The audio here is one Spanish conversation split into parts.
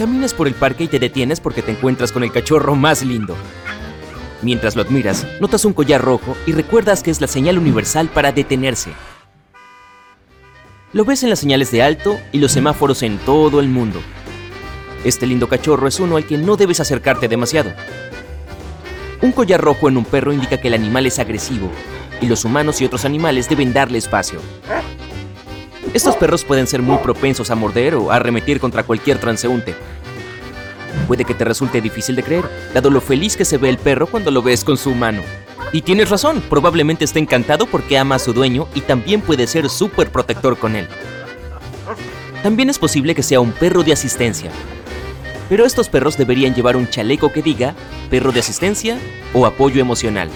Caminas por el parque y te detienes porque te encuentras con el cachorro más lindo. Mientras lo admiras, notas un collar rojo y recuerdas que es la señal universal para detenerse. Lo ves en las señales de alto y los semáforos en todo el mundo. Este lindo cachorro es uno al que no debes acercarte demasiado. Un collar rojo en un perro indica que el animal es agresivo y los humanos y otros animales deben darle espacio. Estos perros pueden ser muy propensos a morder o a arremetir contra cualquier transeúnte. Puede que te resulte difícil de creer, dado lo feliz que se ve el perro cuando lo ves con su mano. Y tienes razón, probablemente esté encantado porque ama a su dueño y también puede ser súper protector con él. También es posible que sea un perro de asistencia. Pero estos perros deberían llevar un chaleco que diga perro de asistencia o apoyo emocional.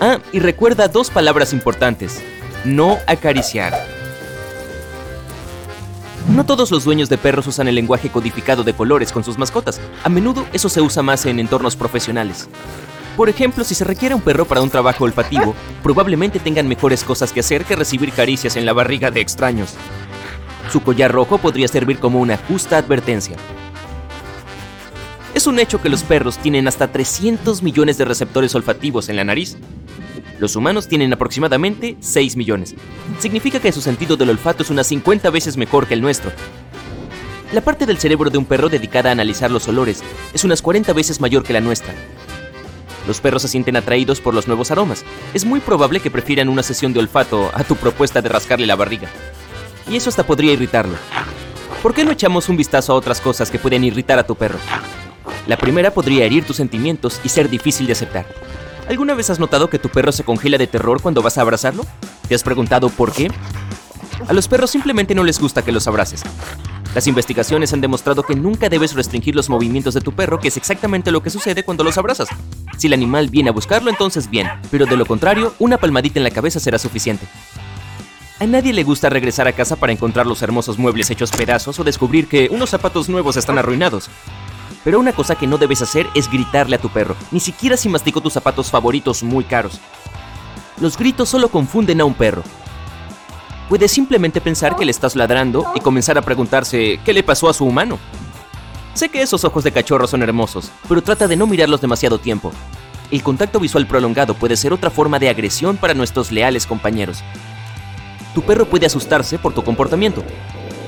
Ah, y recuerda dos palabras importantes. No acariciar. No todos los dueños de perros usan el lenguaje codificado de colores con sus mascotas. A menudo eso se usa más en entornos profesionales. Por ejemplo, si se requiere un perro para un trabajo olfativo, probablemente tengan mejores cosas que hacer que recibir caricias en la barriga de extraños. Su collar rojo podría servir como una justa advertencia. Es un hecho que los perros tienen hasta 300 millones de receptores olfativos en la nariz, los humanos tienen aproximadamente 6 millones. Significa que su sentido del olfato es unas 50 veces mejor que el nuestro. La parte del cerebro de un perro dedicada a analizar los olores es unas 40 veces mayor que la nuestra. Los perros se sienten atraídos por los nuevos aromas. Es muy probable que prefieran una sesión de olfato a tu propuesta de rascarle la barriga. Y eso hasta podría irritarlo. ¿Por qué no echamos un vistazo a otras cosas que pueden irritar a tu perro? La primera podría herir tus sentimientos y ser difícil de aceptar. ¿Alguna vez has notado que tu perro se congela de terror cuando vas a abrazarlo? ¿Te has preguntado por qué? A los perros simplemente no les gusta que los abraces. Las investigaciones han demostrado que nunca debes restringir los movimientos de tu perro, que es exactamente lo que sucede cuando los abrazas. Si el animal viene a buscarlo, entonces bien, pero de lo contrario, una palmadita en la cabeza será suficiente. A nadie le gusta regresar a casa para encontrar los hermosos muebles hechos pedazos o descubrir que unos zapatos nuevos están arruinados. Pero una cosa que no debes hacer es gritarle a tu perro, ni siquiera si masticó tus zapatos favoritos muy caros. Los gritos solo confunden a un perro. Puede simplemente pensar que le estás ladrando y comenzar a preguntarse qué le pasó a su humano. Sé que esos ojos de cachorro son hermosos, pero trata de no mirarlos demasiado tiempo. El contacto visual prolongado puede ser otra forma de agresión para nuestros leales compañeros. Tu perro puede asustarse por tu comportamiento,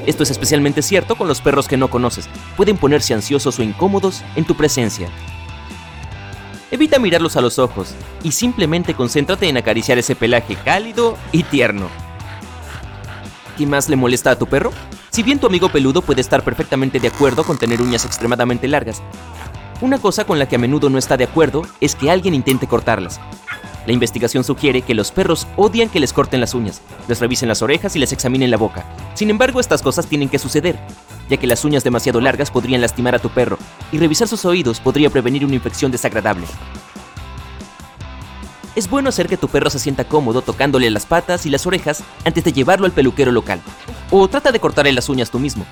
esto es especialmente cierto con los perros que no conoces. Pueden ponerse ansiosos o incómodos en tu presencia. Evita mirarlos a los ojos y simplemente concéntrate en acariciar ese pelaje cálido y tierno. ¿Qué más le molesta a tu perro? Si bien tu amigo peludo puede estar perfectamente de acuerdo con tener uñas extremadamente largas, una cosa con la que a menudo no está de acuerdo es que alguien intente cortarlas. La investigación sugiere que los perros odian que les corten las uñas, les revisen las orejas y les examinen la boca. Sin embargo, estas cosas tienen que suceder, ya que las uñas demasiado largas podrían lastimar a tu perro, y revisar sus oídos podría prevenir una infección desagradable. Es bueno hacer que tu perro se sienta cómodo tocándole las patas y las orejas antes de llevarlo al peluquero local, o trata de cortarle las uñas tú mismo.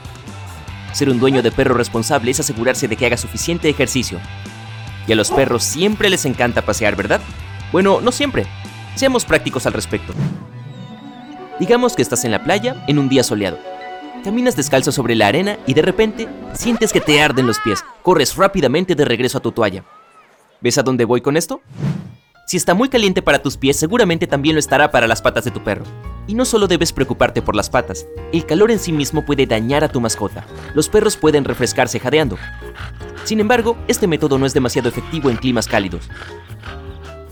Ser un dueño de perro responsable es asegurarse de que haga suficiente ejercicio. Y a los perros siempre les encanta pasear, ¿verdad? Bueno, no siempre. Seamos prácticos al respecto. Digamos que estás en la playa en un día soleado. Caminas descalzo sobre la arena y de repente sientes que te arden los pies. Corres rápidamente de regreso a tu toalla. ¿Ves a dónde voy con esto? Si está muy caliente para tus pies, seguramente también lo estará para las patas de tu perro. Y no solo debes preocuparte por las patas, el calor en sí mismo puede dañar a tu mascota. Los perros pueden refrescarse jadeando. Sin embargo, este método no es demasiado efectivo en climas cálidos.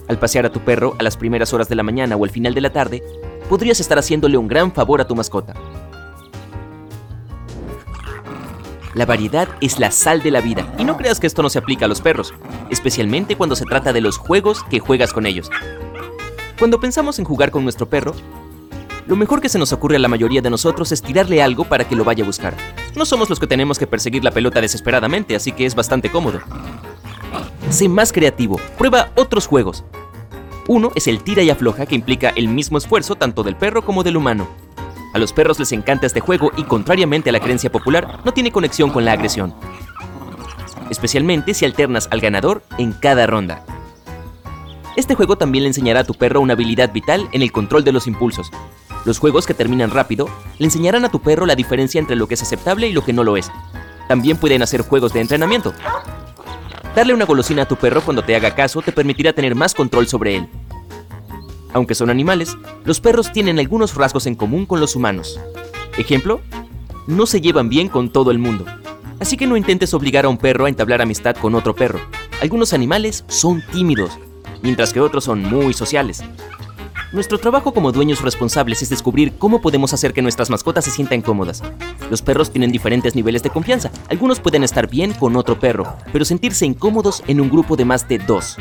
Al pasear a tu perro a las primeras horas de la mañana o al final de la tarde, podrías estar haciéndole un gran favor a tu mascota. La variedad es la sal de la vida, y no creas que esto no se aplica a los perros, especialmente cuando se trata de los juegos que juegas con ellos. Cuando pensamos en jugar con nuestro perro, lo mejor que se nos ocurre a la mayoría de nosotros es tirarle algo para que lo vaya a buscar. No somos los que tenemos que perseguir la pelota desesperadamente, así que es bastante cómodo. Sé más creativo, prueba otros juegos. Uno es el tira y afloja que implica el mismo esfuerzo tanto del perro como del humano. A los perros les encanta este juego y contrariamente a la creencia popular, no tiene conexión con la agresión. Especialmente si alternas al ganador en cada ronda. Este juego también le enseñará a tu perro una habilidad vital en el control de los impulsos. Los juegos que terminan rápido le enseñarán a tu perro la diferencia entre lo que es aceptable y lo que no lo es. También pueden hacer juegos de entrenamiento. Darle una golosina a tu perro cuando te haga caso te permitirá tener más control sobre él. Aunque son animales, los perros tienen algunos rasgos en común con los humanos. Ejemplo, no se llevan bien con todo el mundo. Así que no intentes obligar a un perro a entablar amistad con otro perro. Algunos animales son tímidos mientras que otros son muy sociales. Nuestro trabajo como dueños responsables es descubrir cómo podemos hacer que nuestras mascotas se sientan cómodas. Los perros tienen diferentes niveles de confianza. Algunos pueden estar bien con otro perro, pero sentirse incómodos en un grupo de más de dos.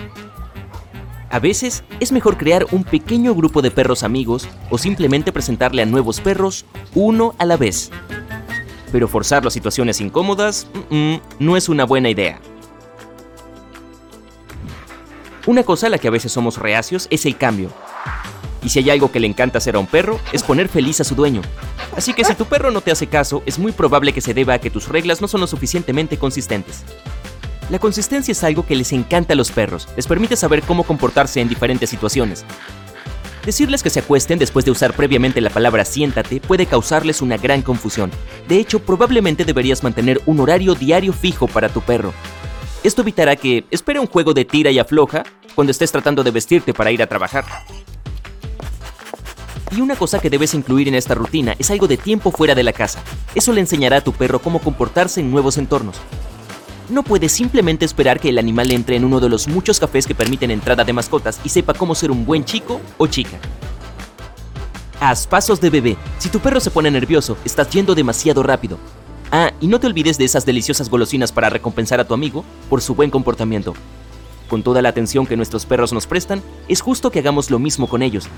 A veces es mejor crear un pequeño grupo de perros amigos o simplemente presentarle a nuevos perros uno a la vez. Pero forzar las situaciones incómodas no es una buena idea. Una cosa a la que a veces somos reacios es el cambio. Y si hay algo que le encanta hacer a un perro, es poner feliz a su dueño. Así que si tu perro no te hace caso, es muy probable que se deba a que tus reglas no son lo suficientemente consistentes. La consistencia es algo que les encanta a los perros, les permite saber cómo comportarse en diferentes situaciones. Decirles que se acuesten después de usar previamente la palabra siéntate puede causarles una gran confusión. De hecho, probablemente deberías mantener un horario diario fijo para tu perro, esto evitará que espere un juego de tira y afloja cuando estés tratando de vestirte para ir a trabajar. Y una cosa que debes incluir en esta rutina es algo de tiempo fuera de la casa. Eso le enseñará a tu perro cómo comportarse en nuevos entornos. No puedes simplemente esperar que el animal entre en uno de los muchos cafés que permiten entrada de mascotas y sepa cómo ser un buen chico o chica. Haz pasos de bebé. Si tu perro se pone nervioso, estás yendo demasiado rápido. Ah, y no te olvides de esas deliciosas golosinas para recompensar a tu amigo por su buen comportamiento. Con toda la atención que nuestros perros nos prestan, es justo que hagamos lo mismo con ellos.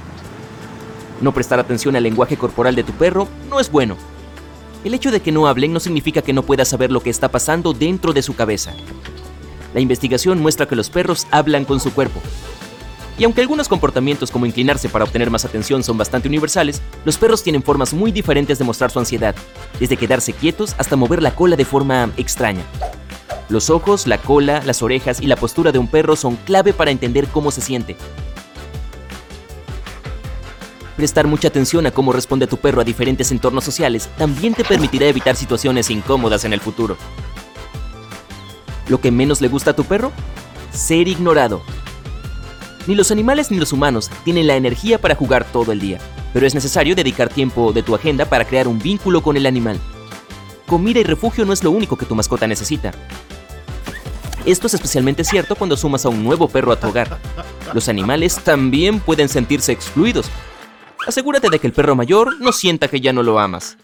No prestar atención al lenguaje corporal de tu perro no es bueno. El hecho de que no hablen no significa que no puedas saber lo que está pasando dentro de su cabeza. La investigación muestra que los perros hablan con su cuerpo, y aunque algunos comportamientos como inclinarse para obtener más atención son bastante universales, los perros tienen formas muy diferentes de mostrar su ansiedad, desde quedarse quietos hasta mover la cola de forma extraña. Los ojos, la cola, las orejas y la postura de un perro son clave para entender cómo se siente. Prestar mucha atención a cómo responde tu perro a diferentes entornos sociales también te permitirá evitar situaciones incómodas en el futuro. ¿Lo que menos le gusta a tu perro? Ser ignorado. Ni los animales ni los humanos tienen la energía para jugar todo el día, pero es necesario dedicar tiempo de tu agenda para crear un vínculo con el animal. Comida y refugio no es lo único que tu mascota necesita. Esto es especialmente cierto cuando sumas a un nuevo perro a tu hogar. Los animales también pueden sentirse excluidos. Asegúrate de que el perro mayor no sienta que ya no lo amas.